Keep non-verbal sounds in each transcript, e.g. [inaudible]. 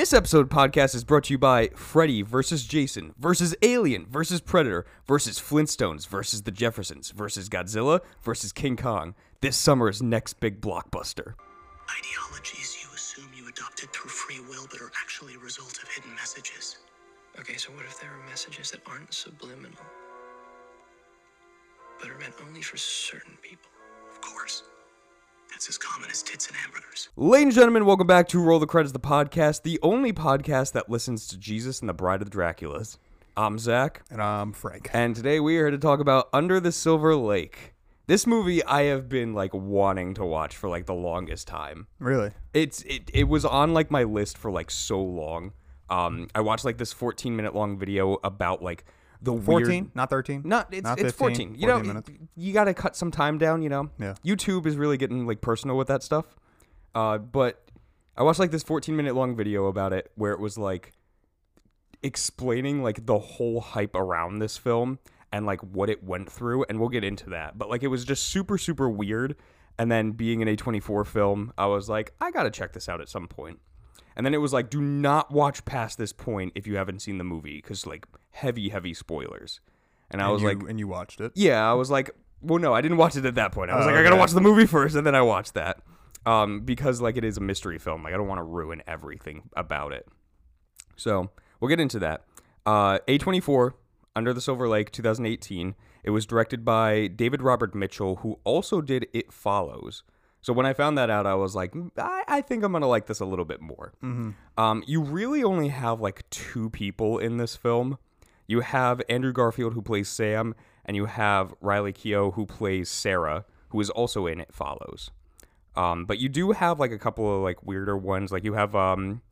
This episode podcast is brought to you by Freddy versus Jason versus Alien versus Predator versus Flintstones versus the Jeffersons versus Godzilla versus King Kong. This summer's next big blockbuster. Ideologies you assume you adopted through free will but are actually a result of hidden messages. Okay, so what if there are messages that aren't subliminal, but are meant only for certain people? Of course. That's as common as tits and hamburgers. Ladies and gentlemen, welcome back to Roll the Credits, the podcast, the only podcast that listens to Jesus and the Bride of the Draculas. I'm Zach, And I'm Frank. and today we are here to talk about Under the Silver Lake. This movie I have been like wanting to watch for like the longest time. Really? It's it, it was on like my list for like so long. Um, I watched like this 14 minute long video about like the 14, weird. not 13? Not it's Not it's 15, 14. You know, minutes. you got to cut some time down. You know. Yeah. YouTube is really getting like personal with that stuff. Uh, but I watched like this 14 minute long video about it where it was like explaining like the whole hype around this film and like what it went through and we'll get into that but like it was just super super weird and then being an a24 film i was like i gotta check this out at some point and then it was like do not watch past this point if you haven't seen the movie because like heavy heavy spoilers and i And was you, like and you watched it. yeah, I was like, well, no, I didn't watch it at that point. I was Oh, like, I gotta okay. watch the movie first, and then I watched that, um, because like it is a mystery film. Like I don't want to ruin everything about it. So we'll get into that. Uh, A24, Under the Silver Lake, 2018. It was directed by David Robert Mitchell, who also did It Follows. So when I found that out, I was like, "Mm, I, I think I'm gonna like this a little bit more. Um, you really only have like two people in this film. You have Andrew Garfield who plays Sam, and you have Riley Keough who plays Sarah, who is also in It Follows. Um, but you do have like a couple of like weirder ones. Like you have um,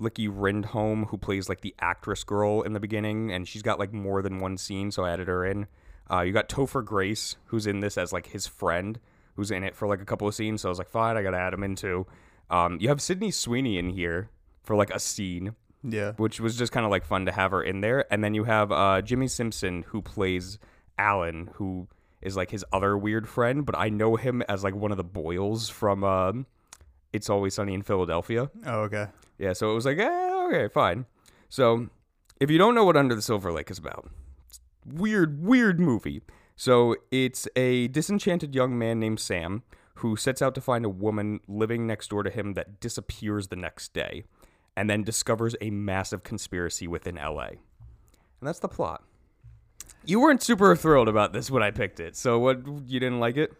Licky Rindholm who plays like the actress girl in the beginning, and she's got like more than one scene, so I added her in. Uh, you got Topher Grace who's in this as like his friend, who's in it for like a couple of scenes. So I was like, fine, I gotta add him in too. Um, you have Sydney Sweeney in here for like a scene Yeah. which was just kind of like fun to have her in there. And then you have uh, Jimmi Simpson who plays Alan, who is like his other weird friend, but I know him as like one of the Boyles from um It's Always Sunny in Philadelphia. Oh, okay. Yeah, so it was like, eh, okay, fine. So if you don't know what Under the Silver Lake is about, it's weird, weird movie. So it's a disenchanted young man named Sam who sets out to find a woman living next door to him that disappears the next day and then discovers a massive conspiracy within LA. And that's the plot. You weren't super thrilled about this when I picked it. So what you didn't like it?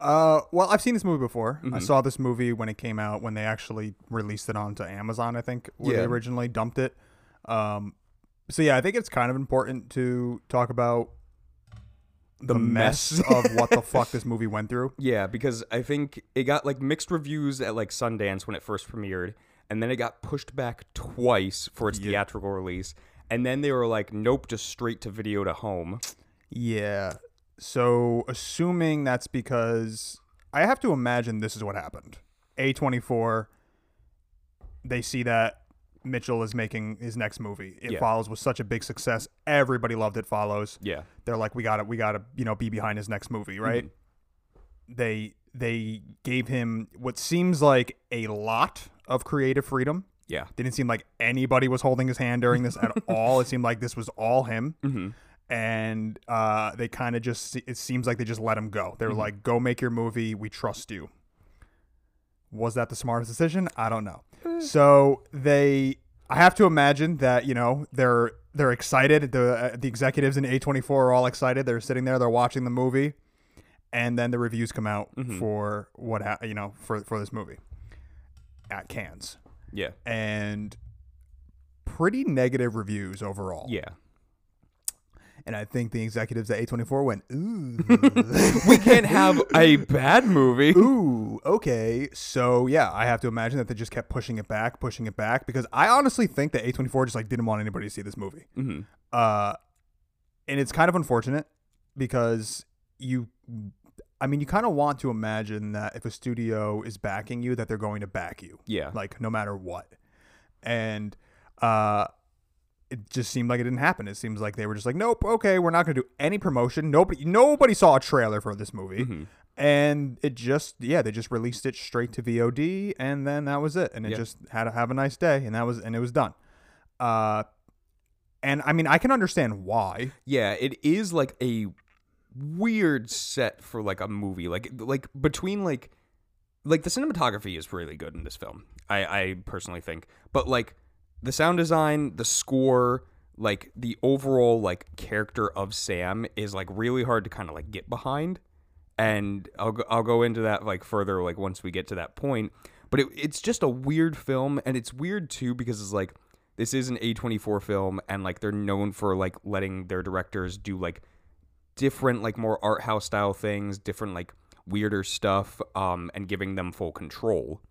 Uh, well, I've seen this movie before. Mm-hmm. I saw this movie when it came out, when they actually released it onto Amazon, I think, where Yeah. they originally dumped it. Um, so yeah, I think it's kind of important to talk about the, mess, mess. [laughs] of what the fuck this movie went through. Yeah, because I think it got like mixed reviews at like Sundance when it first premiered, and then it got pushed back twice for its theatrical release, and then they were like, "Nope, just straight to video to home." Yeah. So, assuming that's because I have to imagine this is what happened. A24 they see that Mitchell is making his next movie. It Yeah. Follows was such a big success. Everybody loved It Follows. Yeah, They're like we got to we got to, you know, be behind his next movie, right? They they gave him what seems like a lot of creative freedom. yeah, Didn't seem like anybody was holding his hand during this at [laughs] all. It seemed like this was all him. hmm And uh, they kind of just, it seems like they just let him go. They were like, go make your movie. We trust you. Was that the smartest decision? I don't know. So they, I have to imagine that, you know, they're, they're excited. The, uh, the executives in A24 are all excited. They're sitting there, they're watching the movie. And then the reviews come out for what, ha- you know, for, for this movie at Cannes. yeah, And pretty negative reviews overall. yeah. And I think the executives at A24 went, ooh. We can't have a bad movie. ooh, okay. So, yeah, I have to imagine that they just kept pushing it back, pushing it back because I honestly think that A24 just like didn't want anybody to see this movie. hmm Uh and it's kind of unfortunate because you I mean, you kind of want to imagine that if a studio is backing you that they're going to back you. Yeah, like no matter what. And uh it just seemed like it didn't happen. It seems like they were just like, nope, okay, we're not going to do any promotion. Nobody, nobody saw a trailer for this movie. Mhm. and it just yeah they just released it straight to VOD and then that was it and it Yeah. just had to have a nice day and that was and it was done. Uh, and I mean I can understand why. Yeah, it is like a weird set for like a movie. Like like between like like the cinematography is really good in this film. I I personally think. But like the sound design, the score, like the overall like character of Sam is like really hard to kind of like get behind. And I'll go, I'll go into that like further like once we get to that point. But it, it's just a weird film and it's weird too because it's like this is an A24 film and like they're known for like letting their directors do like different like more art house style things, different like weirder stuff um and giving them full control.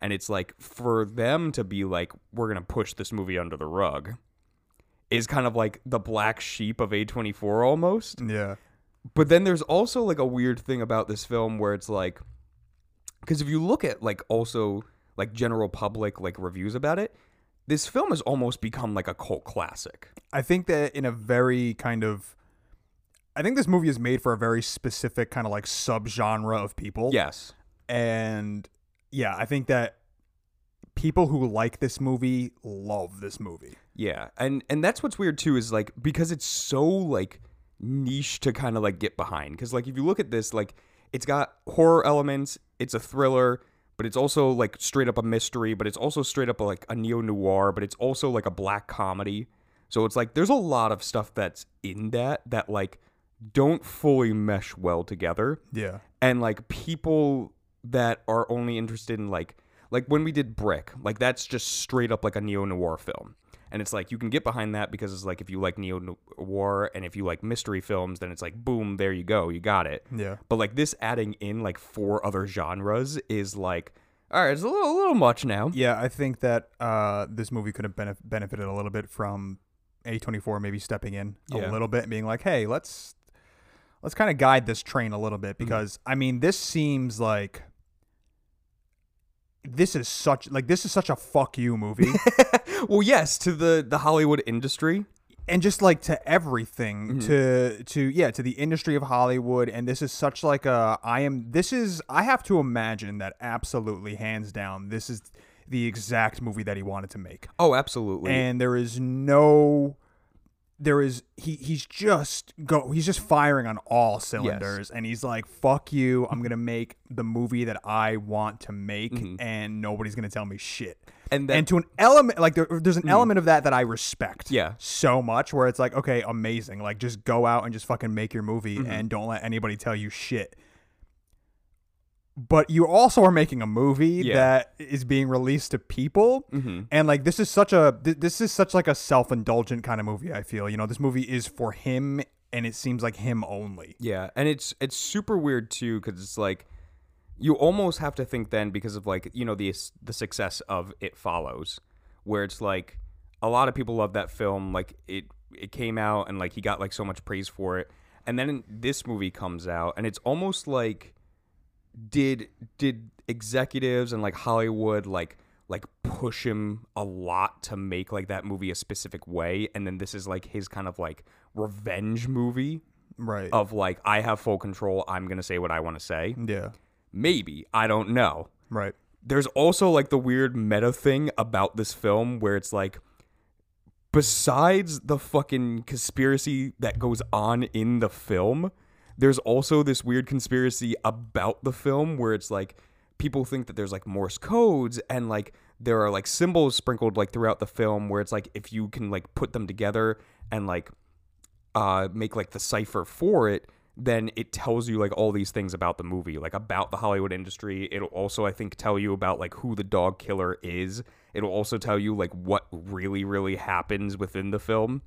And it's like for them to be like we're going to push this movie under the rug is kind of like the black sheep of A24 almost. Yeah. But then there's also like a weird thing about this film where it's like because if you look at like also like general public like reviews about it, this film has almost become like a cult classic. I think that in a very kind of I think this movie is made for a very specific kind of like subgenre of people. Yes. And yeah, I think that people who like this movie love this movie. Yeah. And and that's what's weird too is like because it's so like niche to kind of like get behind cuz like if you look at this like it's got horror elements, it's a thriller, but it's also like straight up a mystery, but it's also straight up like a neo noir, but it's also like a black comedy. So it's like there's a lot of stuff that's in that that like don't fully mesh well together. Yeah. and like people that are only interested in like like when we did brick like that's just straight up like a neo-noir film and it's like you can get behind that because it's like if you like neo-noir and if you like mystery films then it's like boom there you go you got it Yeah. but like this adding in like four other genres is like all right it's a little, a little much now Yeah, I think that uh, this movie could have benef- benefited a little bit from A24 maybe stepping in Yeah. a little bit and being like, "Hey, let's let's kind of guide this train a little Mm-hmm. bit because I mean, this seems like this is such like this is such a fuck you movie. [laughs] Well yes to the the hollywood industry. And just like to everything Mm-hmm. to to yeah to the industry of hollywood. And this is such like a i am this is i have to imagine that absolutely hands down this is the exact movie that he wanted to make. Oh absolutely. And there is no there is he he's just go he's just firing on all cylinders and he's like fuck you i'm gonna make the movie that i want to make and nobody's gonna tell me shit Mm-hmm. And Mm. and to an element like there, there's an element of that that i respect Yeah. so much where it's like okay amazing like just go out and just fucking make your movie Mm-hmm. and don't let anybody tell you shit but you also are making a movie Yeah. that is being released to people Mm-hmm. and like this is such a th- this is such like a self-indulgent kind of movie i feel you know this movie is for him and it seems like him only Yeah, and it's it's super weird too because it's like you almost have to think then because of like you know the the success of It Follows, where it's like a lot of people love that film. Like it it came out and like he got like so much praise for it, and then this movie comes out and it's almost like did did executives and like Hollywood like like push him a lot to make like that movie a specific way and then this is like his kind of like revenge movie right of like I have full control. I'm gonna say what I want to say. yeah Maybe I don't know. right There's also like the weird meta thing about this film where it's like, besides the fucking conspiracy that goes on in the film, there's also this weird conspiracy about the film where it's like people think that there's like Morse codes and like there are like symbols sprinkled like throughout the film where it's like if you can like put them together and like uh, make like the cipher for it, then it tells you like all these things about the movie, like about the Hollywood industry. It'll also, I think, tell you about like who the dog killer is. It'll also tell you like what really, really happens within the film.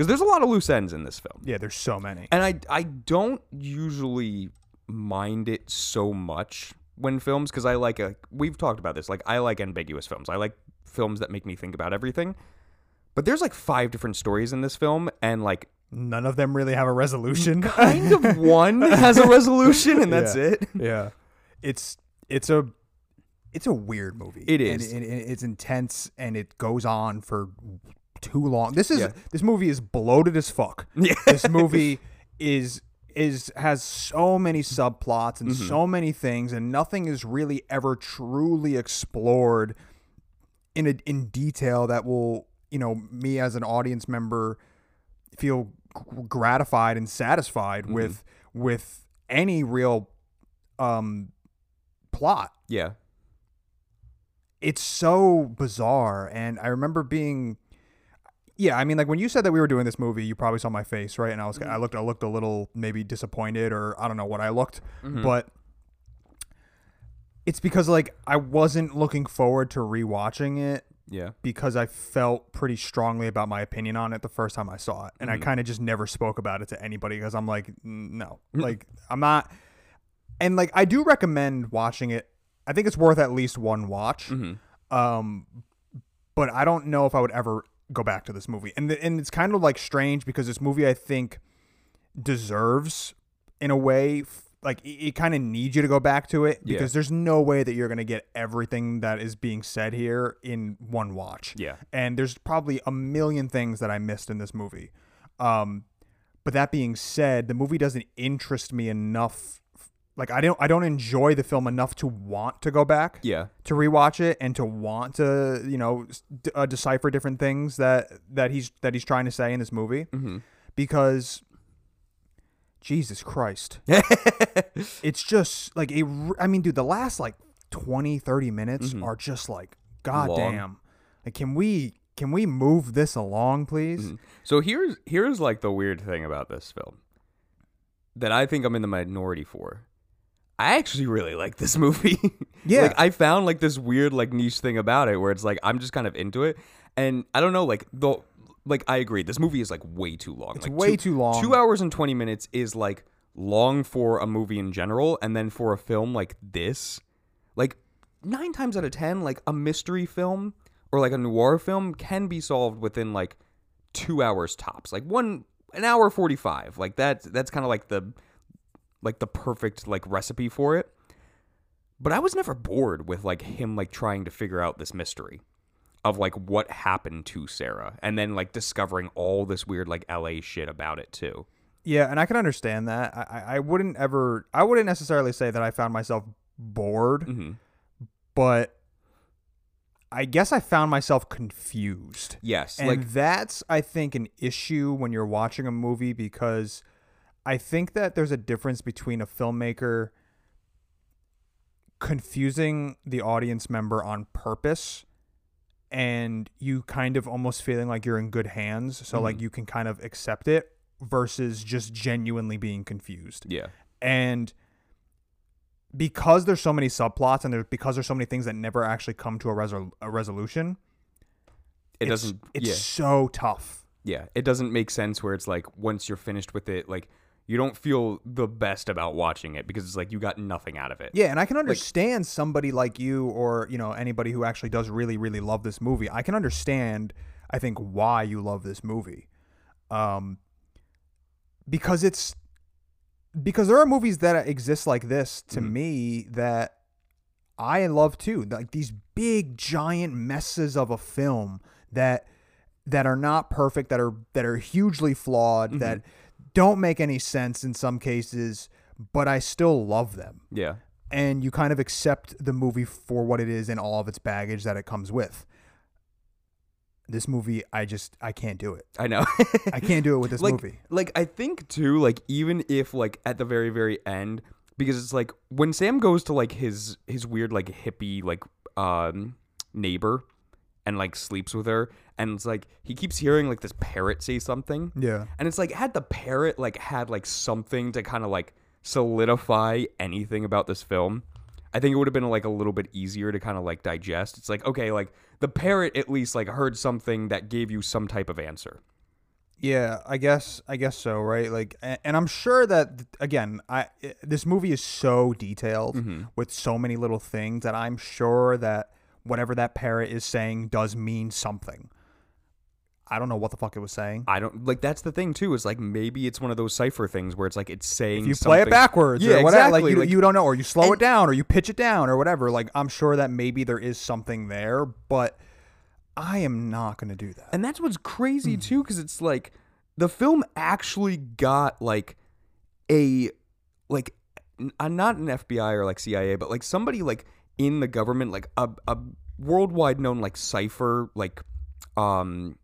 Because there's a lot of loose ends in this film. yeah there's so many And I, I don't usually mind it so much when films, because I like a, we've talked about this, like I like ambiguous films. I like films that make me think about everything. But there's like five different stories in this film, and like none of them really have a resolution [laughs] kind of one has a resolution and that's Yeah. it. yeah it's it's a it's a weird movie It is. And is. it- it- it's intense and it goes on for too long this is Yeah. this movie is bloated as fuck [laughs] Yeah. this movie is is has so many subplots and so many things and nothing is really ever truly explored in a, in detail that will you know me as an audience member feel g- gratified and satisfied with with any real um plot Yeah. it's so bizarre and i remember being yeah i mean like when you said that we were doing this movie you probably saw my face right and i was i mm-hmm. looked i looked a little maybe disappointed or i don't know what i looked mm-hmm. but it's because like i wasn't looking forward to rewatching it Yeah. because I felt pretty strongly about my opinion on it the first time I saw it. And I mm-hmm. kind of just never spoke about it to anybody because I'm like, no, like, I'm not. And like, I do recommend watching it. I think it's worth at least one watch. Um, but I don't know if I would ever go back to this movie. And, the, and it's kind of like strange because this movie, I think, deserves, in a way, f- like it, it kind of needs you to go back to it Yeah. because there's no way that you're going to get everything that is being said here in one watch. Yeah. And there's probably a million things that I missed in this movie. Um, but that being said, the movie doesn't interest me enough. Like I don't, I don't enjoy the film enough to want to go back Yeah. to rewatch it and to want to you know d- uh, decipher different things that that he's that he's trying to say in this movie. Mm-hmm. Because Jesus Christ. [laughs] It's just like a I mean dude the last like 20 30 minutes mm-hmm. are just like goddamn. Like can we can we move this along please? Mm-hmm. So here's here's like the weird thing about this film that I think I'm in the minority for. I actually really like this [laughs] movie. Yeah. like I found like this weird like niche thing about it where it's like I'm just kind of into it, and I don't know like the like I agree this movie is like way too long. It's like, way two- too long. Two hours and twenty minutes is like long for a movie in general, and then for a film like this, like nine times out of ten, like a mystery film or like a noir film can be solved within like two hours tops. Like one an hour forty five. Like that that's kind of like the like the perfect like recipe for it. But I was never bored with like him like trying to figure out this mystery of like what happened to Sarah and then like discovering all this weird like LA shit about it too. Yeah, and I can understand that. I, I- wouldn't ever, I wouldn't necessarily say that I found myself bored, Mhm. but I guess I found myself confused. Yes, And like that's, I think, an issue when you're watching a movie because I think that there's a difference between a filmmaker confusing the audience member on purpose and you kind of almost feeling like you're in good hands. So, like, mm-hmm. you can kind of accept it versus just genuinely being confused yeah. and because there's so many subplots and there's because there's so many things that never actually come to a, resol- a resolution It it's- doesn't it's yeah. so tough Yeah, it doesn't make sense where it's like once you're finished with it like you don't feel the best about watching it because it's like you got nothing out of it. yeah and i can understand somebody like you or you know anybody who actually does really really love this movie i can understand i think why you love this movie um because it's because there are movies that exist like this to me that I love too. Like these big giant messes of a film that that are not perfect, that are that are hugely flawed, that don't make any sense in some cases, but I still love them. Yeah. And you kind of accept the movie for what it is and all of its baggage that it comes with. This movie, I just I can't do it. I know. [laughs] I can't do it with this like, movie. Like I think too, like even if like at the very very end, because it's like when Sam goes to like his his weird like hippie like um neighbor and like sleeps with her, and it's like he keeps hearing like this parrot say something. Yeah. And it's like had the parrot like had like something to kind of like solidify anything about this film, I think it would have been like a little bit easier to kind of like digest. It's like okay, like the parrot at least like heard something that gave you some type of answer. Yeah, I guess I guess so, right? Like, and, I'm sure that again, I i- this movie is so detailed Mm-hmm. with so many little things that I'm sure that whatever that parrot is saying does mean something. I don't know what the fuck it was saying. I don't like that's the thing too. Is like maybe it's one of those cipher things where it's like it's saying If you play it backwards yeah, or whatever, exactly. like you, like, you don't know, or you slow it down, or you pitch it down, or whatever. Like I'm sure that maybe there is something there, but I am not going to do that. and that's what's crazy Hmm. too, because it's like the film actually got like a like not an FBI or like CIA, but like somebody like in the government, like a a worldwide known like cipher, like um,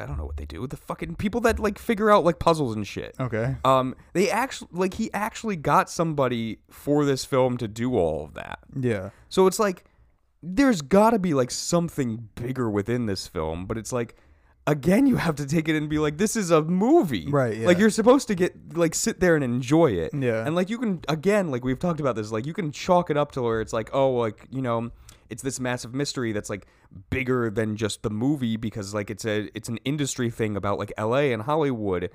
I don't know what they do. The fucking people that like figure out like puzzles and shit. Okay. Um, they actually like he actually got somebody for this film to do all of that. Yeah. So it's like there's got to be like something bigger within this film, but it's like again you have to take it and be like this is a movie. Right, yeah. Like you're supposed to get like sit there and enjoy it. Yeah. And like you can again like we've talked about this like you can chalk it up to where it's like oh like you know it's this massive mystery that's like bigger than just the movie because like it's a it's an industry thing about like LA and Hollywood.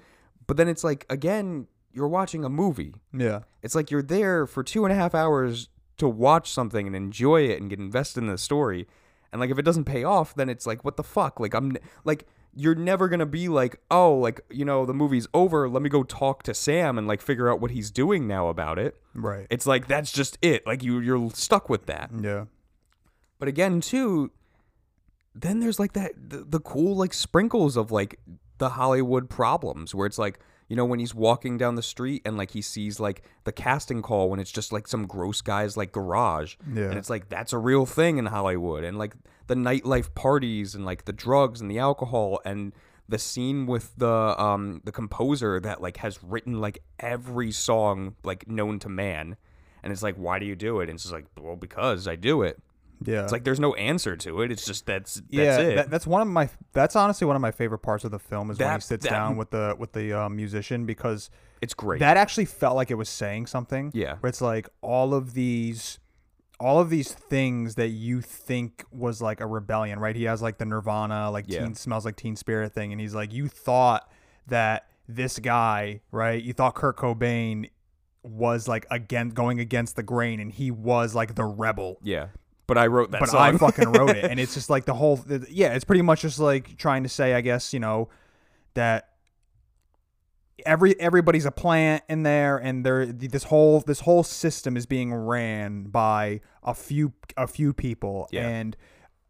But then it's like again you're watching a movie. Yeah. It's like you're there for two and a half hours to watch something and enjoy it and get invested in the story. And like if it doesn't pay off, then it's like what the fuck? Like I'm like you're never gonna be like, oh, like you know the movie's over. Let me go talk to Sam and like figure out what he's doing now about it. Right. It's like that's just it. Like you you're stuck with that. yeah. But again, too, then there's like that the, the cool like sprinkles of like the Hollywood problems where it's like you know when he's walking down the street and like he sees like the casting call when it's just like some gross guy's like garage. Yeah. and it's like that's a real thing in Hollywood. And like the nightlife parties and like the drugs and the alcohol and the scene with the um the composer that like has written like every song like known to man. And it's like why do you do it? And it's just like well because I do it Yeah. it's like there's no answer to it. It's just that's that's yeah, it. That, that's one of my. That's honestly one of my favorite parts of the film is when he sits that- down with the with the uh, musician because it's great. that actually felt like it was saying something. Yeah. where it's like all of these, all of these things that you think was like a rebellion, right? He has like the Nirvana, like Yeah. Teen smells like Teen Spirit thing, and he's like, you thought that this guy, right? You thought Kurt Cobain was like again going against the grain, and he was like the rebel. yeah, but I wrote that but song. I fucking wrote it, and [laughs] it's just like the whole. Yeah, it's pretty much just like trying to say, I guess, you know, that every everybody's a plant in there, and there this whole this whole system is being ran by a few a few people, Yeah. and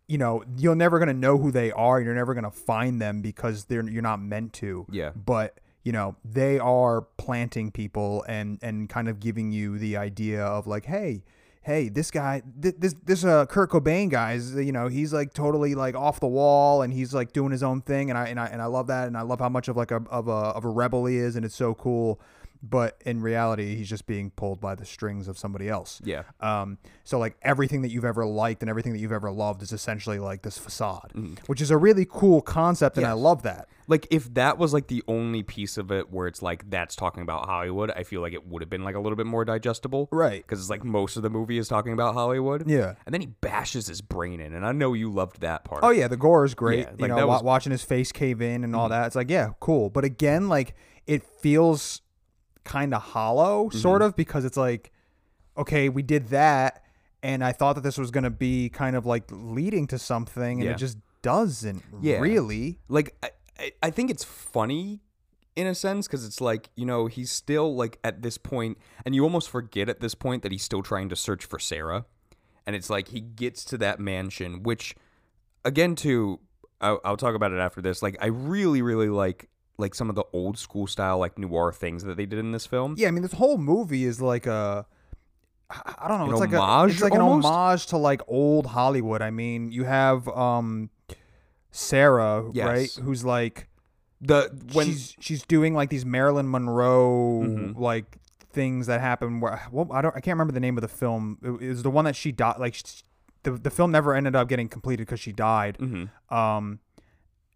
you know you're never gonna know who they are. You're never gonna find them because they're you're not meant to. Yeah. but. You know they are planting people and and kind of giving you the idea of like, hey, hey, this guy, th- this this uh Kurt Cobain guy is, you know, he's like totally like off the wall and he's like doing his own thing, and I and I and I love that, and I love how much of like a of a of a rebel he is, and it's so cool. But in reality, he's just being pulled by the strings of somebody else. Yeah. Um. So like everything that you've ever liked and everything that you've ever loved is essentially like this facade, Mm-hmm. which is a really cool concept, and I love that. like if that was like the only piece of it where it's like that's talking about Hollywood, I feel like it would have been like a little bit more digestible. Right. Because it's like most of the movie is talking about Hollywood. Yeah. And then he bashes his brain in, and I know you loved that part. Oh yeah, the gore is great. Yeah, you like, know, that was- watching his face cave in and all that. It's like, yeah, cool. But again, like it feels kind of hollow, Mm-hmm. sort of, because it's like, okay, we did that, and I thought that this was gonna be kind of like leading to something, and Yeah. it just doesn't Yeah. really. like I, I- I think it's funny in a sense because it's like you know he's still like at this point and you almost forget at this point that he's still trying to search for sarah and it's like he gets to that mansion which again to I'll, I'll talk about it after this like i really really like like some of the old school style like noir things that they did in this film Yeah, I mean, this whole movie is like a I don't know. An it's like a, it's like almost? an homage to like old Hollywood. I mean, you have um, Sarah, Yes. right? Who's like the when she's she's doing like these Marilyn Monroe Mhm. like things that happen where well, I don't I can't remember the name of the film. It was the one that she died like sh the the film never ended up getting completed because she died. Mhm. Um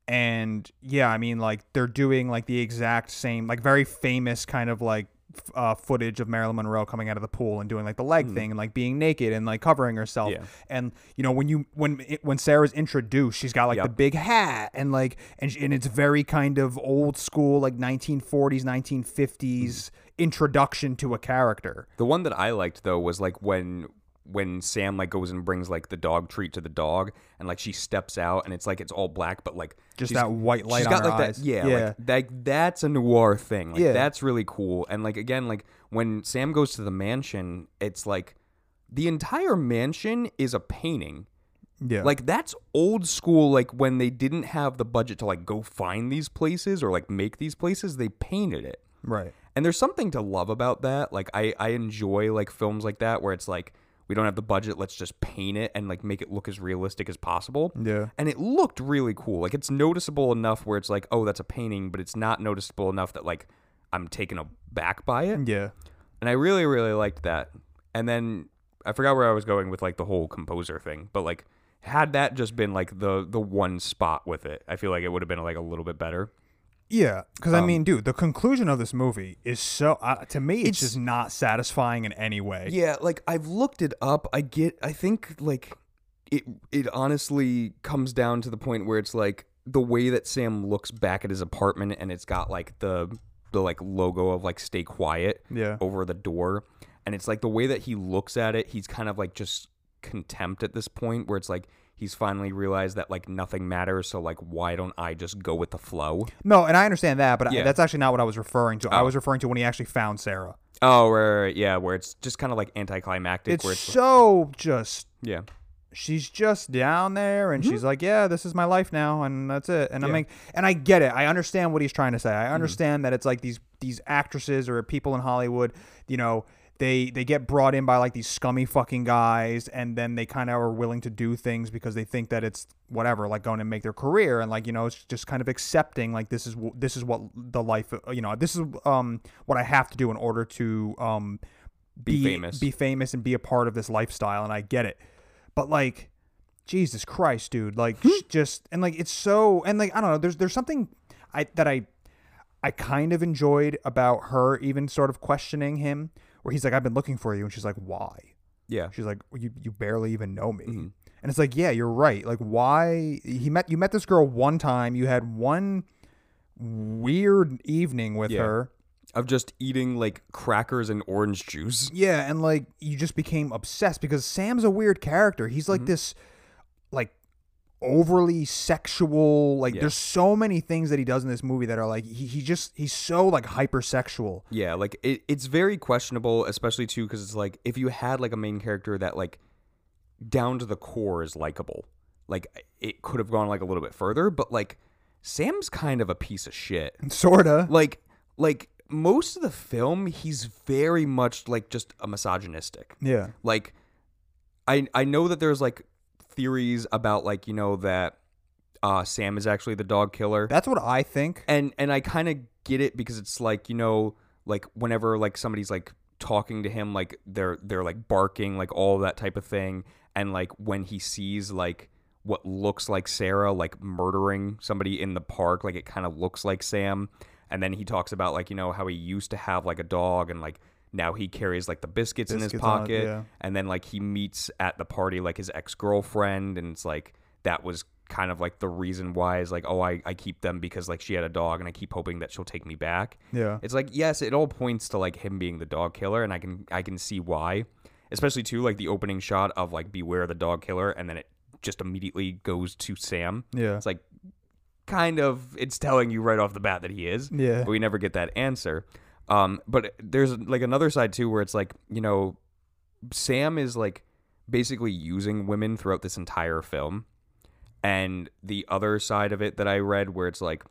and yeah, I mean like they're doing like the exact same like very famous kind of like uh, footage of Marilyn Monroe coming out of the pool and doing like the leg thing and like being naked and like covering herself. Yeah. And you know when you when it, when Sarah's introduced, she's got like the big hat and like and and it's very kind of old school like 1940s 1950s introduction to a character. The one that I liked though was like when when Sam like goes and brings like the dog treat to the dog and like she steps out and it's like it's all black but like Just that white light she's got like eyes. that yeah, Yeah. like that that's a noir thing like Yeah. that's really cool and like again like when Sam goes to the mansion it's like the entire mansion is a painting Yeah. like that's old school like when they didn't have the budget to like go find these places or like make these places they painted it right. And there's something to love about that. Like I I enjoy like films like that where it's like we don't have the budget, let's just paint it and like make it look as realistic as possible. Yeah. And it looked really cool. Like it's noticeable enough where it's like, oh, that's a painting, but it's not noticeable enough that like I'm taken aback by it. Yeah. And I really, really liked that. And then I forgot where I was going with like the whole composer thing, but like had that just been like the the one spot with it, I feel like it would have been like a little bit better. Yeah, because I Um, mean, dude, the conclusion of this movie is so uh, to me, it's, It's- just not satisfying in any way. Yeah, like I've looked it up. I get I think like it it honestly comes down to the point where it's like the way that Sam looks back at his apartment and it's got like the the like logo of like stay quiet Yeah. over the door and it's like the way that he looks at it, he's kind of like just contempt at this point where it's like he's finally realized that like nothing matters so like why don't I just go with the flow? No, and I understand that, but I- that's actually not what I was referring to. I Oh. was referring to when he actually found Sarah. Oh, right, right, yeah, where it's just kind of like anticlimactic It's where it's so just yeah. she's just down there and she's like, "Yeah, this is my life now, and that's it." And I'm Mm-hmm. Like, and I get it. I understand what he's trying to say. Mm-hmm. I understand that it's like these these actresses or people in Hollywood, you know, they they get brought in by like these scummy fucking guys, and then they kind of are willing to do things because they think that it's whatever, like going to make their career, and like you know, it's just kind of accepting like this is this is what the life, uh, you know, this is um what I have to do in order to um Be famous. be famous, and be a part of this lifestyle, and I get it. But like, Jesus Christ, dude! Like, Hmm. just and like it's so and like I don't know. There's there's something I that I I kind of enjoyed about her even sort of questioning him, where he's like, "I've been looking for you," and she's like, "Why?" Yeah. She's like, "You you barely even know me," Mm-hmm. and it's like, "Yeah, you're right. Like, why he met you met this girl one time, you had one weird evening with Yeah. her." Of just eating like crackers and orange juice. Yeah, and like you just became obsessed because Sam's a weird character. He's Mm-hmm. like this like overly sexual like there's so many things that he does in this movie that are like he, he just he's so like hypersexual. Yeah, like it, it's very questionable, especially too, because it's like if you had like a main character that like down to the core is likable, like it could have gone like a little bit further, but like Sam's kind of a piece of shit. Sorta. Like, like most of the film, he's very much like just a misogynistic. Yeah. Like, I I know that there's like theories about like you know that uh, Sam is actually the dog killer. That's what I think. and and I kind of get it because it's like you know like whenever like somebody's like talking to him like they're they're like barking like all that type of thing. And like when he sees like what looks like Sarah like murdering somebody in the park like it kind of looks like Sam. And then he talks about like you know how he used to have like a dog and like now he carries like the biscuits, in his Biscuits on it, pocket yeah. and then like he meets at the party like his ex-girlfriend and it's like that was kind of like the reason why is like oh I, I keep them because like she had a dog and I keep hoping that she'll take me back. Yeah. It's like yes, it all points to like him being the dog killer and I can I can see why. Especially too like the opening shot of like beware the dog killer and then it just immediately goes to Sam. Yeah. It's like kind of it's telling you right off the bat that he is. Yeah. But we never get that answer. Um, but there's like another side too where it's like, you know, Sam is like basically using women throughout this entire film. And the other side of it that I read where it's like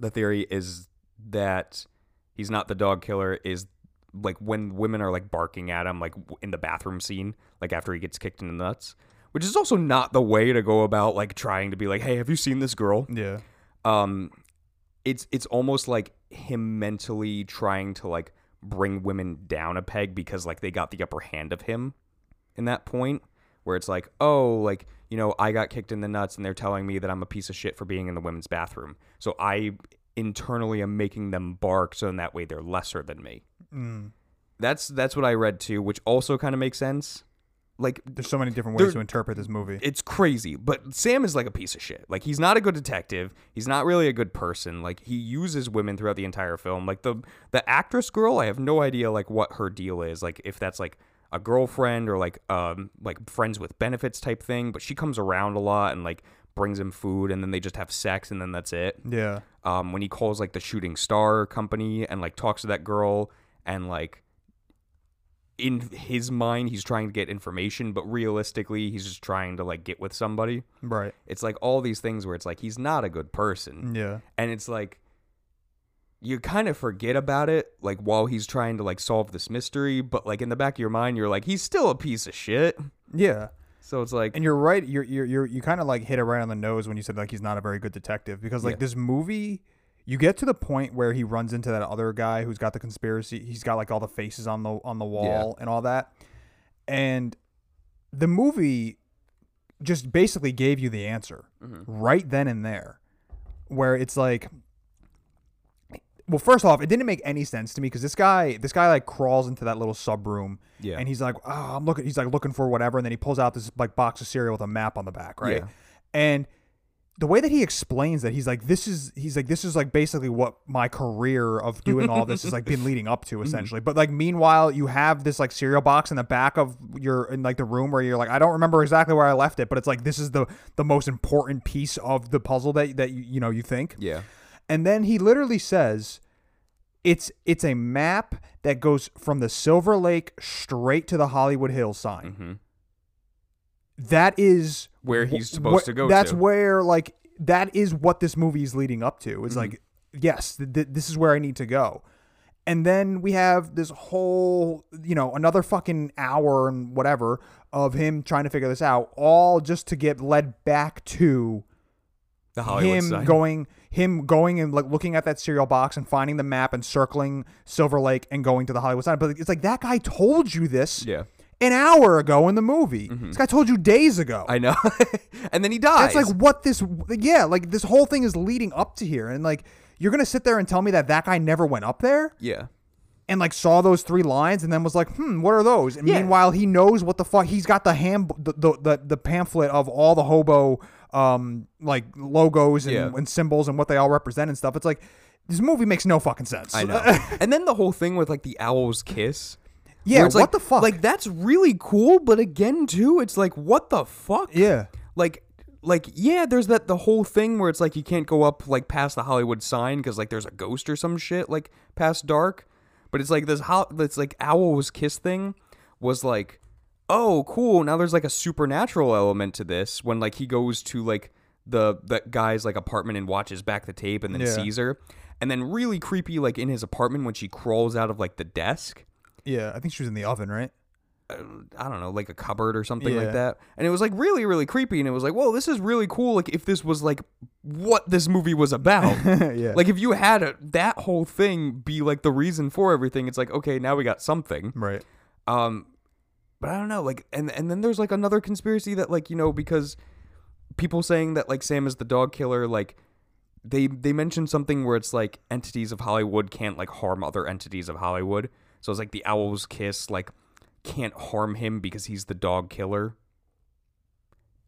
the theory is that he's not the dog killer is like when women are like barking at him like in the bathroom scene like after he gets kicked in the nuts which is also not the way to go about like trying to be like hey have you seen this girl Yeah. um it's it's almost like him mentally trying to like bring women down a peg because like they got the upper hand of him in that point where it's like oh like you know i got kicked in the nuts and they're telling me that i'm a piece of shit for being in the women's bathroom. So i internally am making them bark so in that way they're lesser than me. Mm. that's that's what i read too which also kind of makes sense like There's so many different ways to interpret this movie. it's crazy but sam is like a piece of shit. Like he's not a good detective. He's not really a good person. Like he uses women throughout the entire film. Like the the actress girl i have no idea like what her deal is like if that's like a girlfriend or like um like friends with benefits type thing but she comes around a lot and like brings him food and then they just have sex and then that's it. Yeah. um when he calls like the shooting star company and like talks to that girl and like in his mind he's trying to get information but realistically he's just trying to like get with somebody Right. it's like all these things where it's like he's not a good person Yeah. and it's like you kind of forget about it like while he's trying to like solve this mystery, but like in the back of your mind you're like he's still a piece of shit. Yeah. So it's like And you're right. You're you're, you're you kind of like hit it right on the nose when you said like he's not a very good detective because like Yeah. this movie, you get to the point where he runs into that other guy who's got the conspiracy. He's got like all the faces on the on the wall and all that, and the movie just basically gave you the answer mm-hmm. right then and there, where it's like. Well, first off, it didn't make any sense to me because this guy, this guy like crawls into that little sub room, Yeah. and he's like, "Oh, I'm looking." He's like looking for whatever, and then he pulls out this like box of cereal with a map on the back, right? Yeah. And the way that he explains that, he's like, "This is," he's like, "This is like basically what my career of doing all this has like been leading up [laughs] Mm-hmm. to, essentially." But like, meanwhile, you have this like cereal box in the back of your in like the room where you're like, I don't remember exactly where I left it, but it's like this is the the most important piece of the puzzle that that you, you know you think. yeah. And then he literally says, "It's it's a map that goes from the Silver Lake straight to the Hollywood Hills sign." That is. Where he's supposed wh- to go That's to. where like that is what this movie is leading up to. It's Mm-hmm. like, yes, th- th- this is where I need to go. And then we have this whole, you know, another fucking hour and whatever of him trying to figure this out, all just to get led back to The Hollywood him sign. going him going and like looking at that cereal box and finding the map and circling Silver Lake and going to the Hollywood sign. But it's like that guy told you this Yeah. An hour ago in the movie. This guy told you days ago. I know. [laughs] and then he dies. That's like what this yeah, like this whole thing is leading up to here and like you're going to sit there and tell me that that guy never went up there yeah. and like saw those three lines and then was like, "Hmm, what are those?" And Yeah. meanwhile, he knows what the fuck he's got the ham the, the the the pamphlet of all the hobo um like logos and, Yeah. and symbols and what they all represent and stuff. It's like this movie makes no fucking sense. I know. [laughs] and then the whole thing with like the owl's kiss. Yeah, it's what like- the fuck? Like that's really cool, but again too, it's like what the fuck? yeah. Like like yeah, there's that the whole thing where it's like you can't go up like past the Hollywood sign because like there's a ghost or some shit like past dark. But it's like this how It's like owl's kiss thing was like oh cool now there's like a supernatural element to this when like he goes to like the that guy's like apartment and watches back the tape and then Yeah. sees her and then really creepy like in his apartment when she crawls out of like the desk Yeah, I think she was in the oven, right? I don't know, like a cupboard or something Yeah. like that. And it was like really, really creepy. And it was like, whoa, this is really cool. Like if this was like what this movie was about. [laughs] yeah. Like if you had a, that whole thing be like the reason for everything, it's like, okay, now we got something. right. Um, but I don't know, like, and and then there's like another conspiracy that like you know because people saying that like Sam is the dog killer, like they they mentioned something where it's like entities of Hollywood can't like harm other entities of Hollywood. So it's like the owl's kiss like can't harm him because he's the dog killer.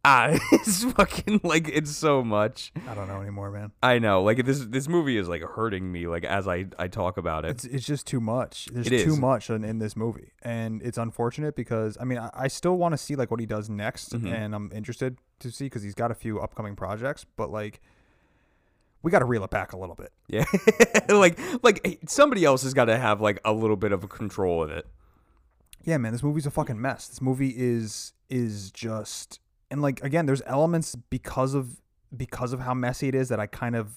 Ah, [laughs] it's fucking like it's so much. I don't know anymore, man. I know, like this this movie is like hurting me like as I I talk about it. It's it's just too much. There's It too is. much in, in this movie, and it's unfortunate because I mean I, I still want to see like what he does next, Mm-hmm. and I'm interested to see because he's got a few upcoming projects, but like we got to reel it back a little bit. Yeah, [laughs] like like somebody else has got to have like a little bit of control of it. Yeah, man, this movie's a fucking mess. This movie is is just and like again, there's elements because of because of how messy it is that I kind of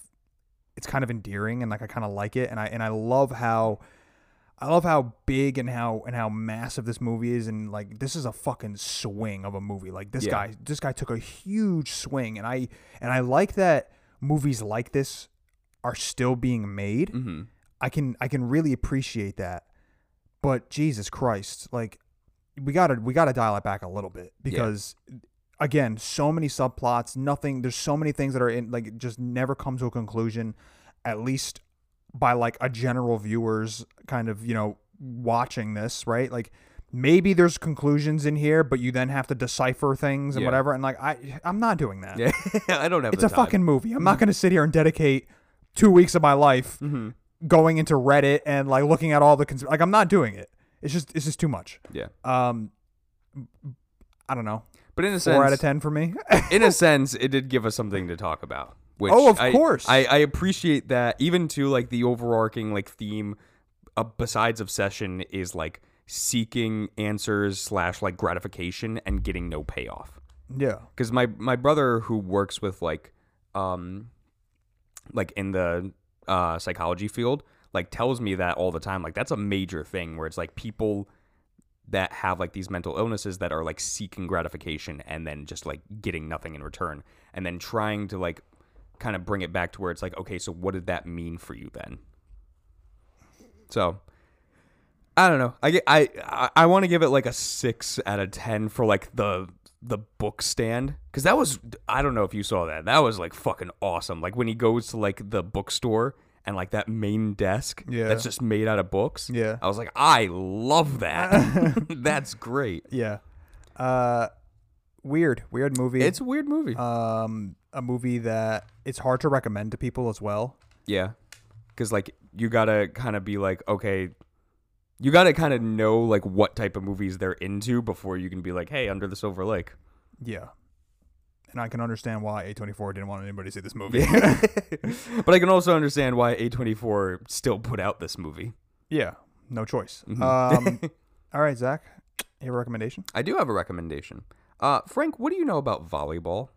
it's kind of endearing and like I kind of like it and I and I love how I love how big and how and how massive this movie is and like this is a fucking swing of a movie. Like this Yeah. guy this guy took a huge swing and I and I like that movies like this are still being made. Mm-hmm. I can I can really appreciate that. But Jesus Christ, like we gotta we gotta dial it back a little bit because again, so many subplots, nothing there's so many things that are in like just never come to a conclusion, at least by like a general viewers kind of, you know, watching this, right? Like maybe there's conclusions in here, but you then have to decipher things and Yeah. whatever. And like I I'm not doing that. Yeah, [laughs] I don't have. It's a time. fucking movie. I'm not going to sit here and dedicate two weeks of my life Mm-hmm. going into Reddit and like looking at all the cons- like. I'm not doing it. It's just it's just too much. Yeah, Um, I don't know. but in a sense, Four out of ten for me. [laughs] in a [laughs] sense, it did give us something to talk about. Which Oh, of I- course. I, I appreciate that. Even to like the overarching like theme, uh, besides obsession, is like seeking answers slash like gratification and getting no payoff. yeah. because my my brother who works with like um like in the uh, psychology field like tells me that all the time. Like that's a major thing where it's like people that have like these mental illnesses that are like seeking gratification and then just like getting nothing in return and then trying to like kind of bring it back to where it's like okay so what did that mean for you then so i don't know i get i i, I want to give it like a six out of ten for like the the book stand because that was i don't know if you saw that that was like fucking awesome like when he goes to like the bookstore and like that main desk Yeah. that's just made out of books Yeah. i was like i love that [laughs] [laughs] that's great Yeah. Uh, weird, weird movie. it's a weird movie um a movie that it's hard to recommend to people as well. Yeah. Cuz like you got to kind of be like okay, you got to kind of know like what type of movies they're into before you can be like, "Hey, Under the Silver Lake." Yeah. And I can understand why A24 didn't want anybody to see this movie. [laughs] but I can [laughs] also understand why A24 still put out this movie. yeah, no choice. Mm-hmm. Um, [laughs] all right, Zach, your recommendation? I do have a recommendation. Uh Frank, what do you know about volleyball?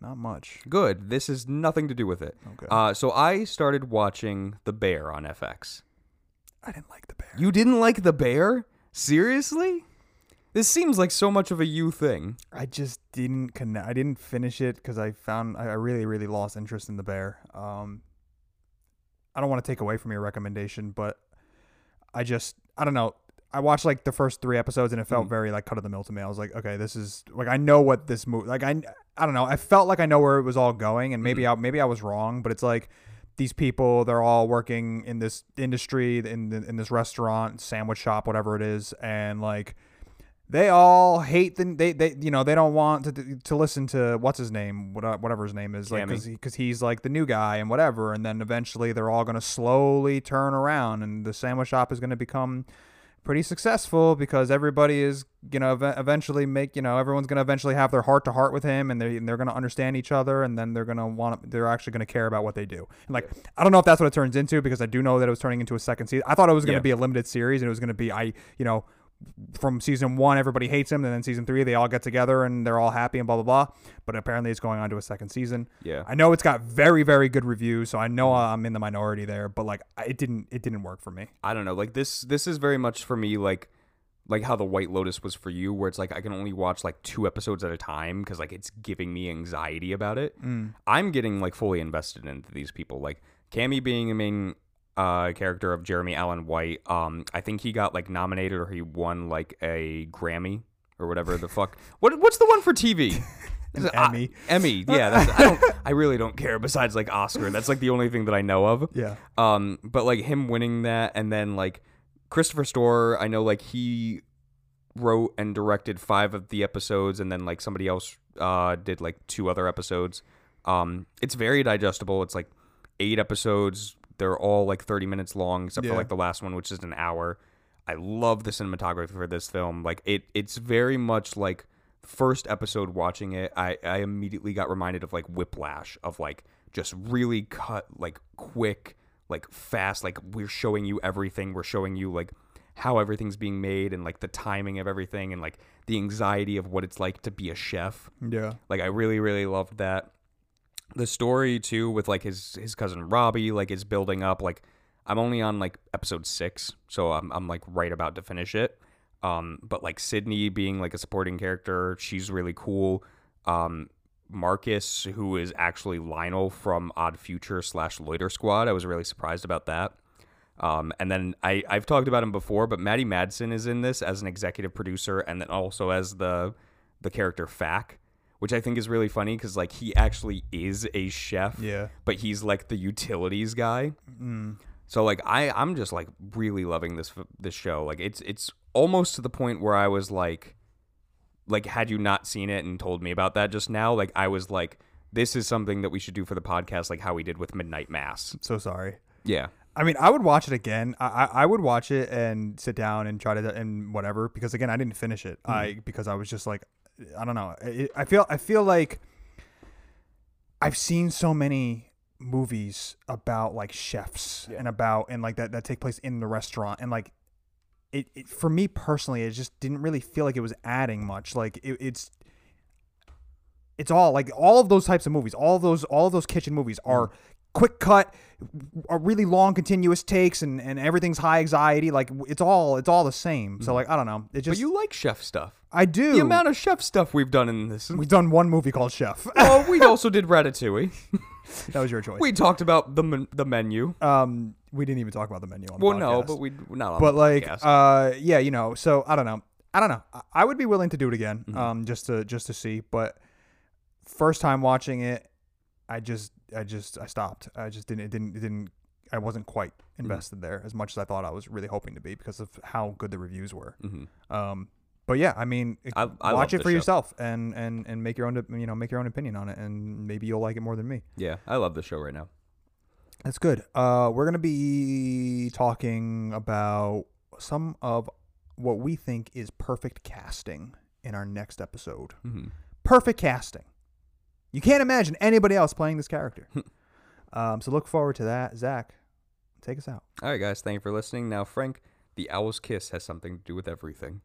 Not much. Good. This has nothing to do with it. Okay. Uh so I started watching The Bear on FX. I didn't like the bear. You didn't like The Bear? Seriously? This seems like so much of a you thing. I just didn't connect. I didn't finish it because I found I really, really lost interest in the bear. Um, I don't want to take away from your recommendation, but I just I don't know. I watched like the first three episodes and it felt very like cut of the mill to me. I was like, okay, this is like I know what this movie like I I don't know. I felt like I know where it was all going, and maybe I maybe I was wrong, but it's like these people they're all working in this industry in the, in this restaurant sandwich shop whatever it is and like they all hate the they they you know they don't want to to listen to what's his name what, whatever his name is like because he, 'cause he's like the new guy and whatever and then eventually they're all going to slowly turn around and the sandwich shop is going to become pretty successful because everybody is you know ev- eventually make you know everyone's going to eventually have their heart to heart with him and they and they're going to understand each other and then they're going to want they're actually going to care about what they do. And like I don't know if that's what it turns into because I do know that it was turning into a second season. I thought it was going to Yeah. be a limited series and it was going to be I you know from season one, everybody hates him, and then season three, they all get together and they're all happy and blah blah blah. But apparently, it's going on to a second season. Yeah. I know it's got very very good reviews, so I know I'm in the minority there. But like, it didn't it didn't work for me. I don't know. Like this this is very much for me like like how the White Lotus was for you where it's like I can only watch like two episodes at a time cuz like it's giving me anxiety about it. Mm. I'm getting like fully invested into these people like Carmy being a main uh character of Jeremy Allen White. Um I think he got like nominated or he won like a Grammy or whatever the fuck. [laughs] What what's the one for TV? Is it- I- Emmy. Emmy. Yeah, that's, I don't [laughs] I really don't care besides like Oscar. That's like the only thing that I know of. Yeah. Um, but like him winning that, and then like Christopher Storer, I know like he wrote and directed five of the episodes, and then like somebody else uh did like two other episodes. Um, it's very digestible. It's like eight episodes. They're all like thirty minutes long, except for like the last one, which is an hour. I love the cinematography for this film. Like it, it's very much like first episode watching it. I, I immediately got reminded of like Whiplash, of like just really cut, like quick, like fast. Like we're showing you everything. We're showing you like how everything's being made and like the timing of everything and like the anxiety of what it's like to be a chef. Yeah. Like I really, really loved that. The story too, with like his his cousin Robbie, like is building up. Like I'm only on like episode six, so I'm I'm like right about to finish it. Um, but like Sydney being like a supporting character, she's really cool. Um, Marcus, who is actually Lionel from Odd Future slash Loiter Squad, I was really surprised about that. Um, and then I, I've talked about him before, but Matty Matheson is in this as an executive producer and then also as the the character Fak, which I think is really funny because like he actually is a chef, Yeah. but he's like the utilities guy. Mm. So like I I'm just like really loving this this show. Like it's it's almost to the point where I was like like had you not seen it and told me about that just now, like I was like this is something that we should do for the podcast like how we did with Midnight Mass. So sorry. Yeah. I mean, I would watch it again. I, I, I would watch it and sit down and try to and whatever because again, I didn't finish it. Mm. I because I was just like, I don't know. I I feel I feel like I've seen so many movies about like chefs and about and like that that take place in the restaurant and like it, it for me personally, it just didn't really feel like it was adding much. Like it, it's it's all like all of those types of movies, all of those all of those kitchen movies mm. are quick cut, a really long continuous takes, and, and everything's high anxiety. Like it's all it's all the same. So mm-hmm. like I don't know. It just But you like chef stuff. I do. The amount of chef stuff we've done in this. We've done one movie called Chef. oh, we [laughs] also did Ratatouille. that was your choice. We talked about the men- the menu. um, we didn't even talk about the menu on the Well, no, but we not on but like podcast. uh yeah you know so i don't know i don't know I- i would be willing to do it again Mm-hmm. um just to just to see but first time watching it i just i just i stopped i just didn't it didn't it didn't i wasn't quite Mm-hmm. invested there as much as i thought i was really hoping to be because of how good the reviews were Mhm. um but yeah i mean it- I- I watch it for show. yourself and and and make your own you know make your own opinion on it and maybe you'll like it more than me yeah, I love the show right now. that's good. Uh, we're gonna be talking about some of what we think is perfect casting in our next episode. Mhm. Perfect casting. You can't imagine anybody else playing this character. [laughs] um, so look forward to that. Zach, take us out. All right, guys, thank you for listening. Now, Frank, the owl's kiss has something to do with everything.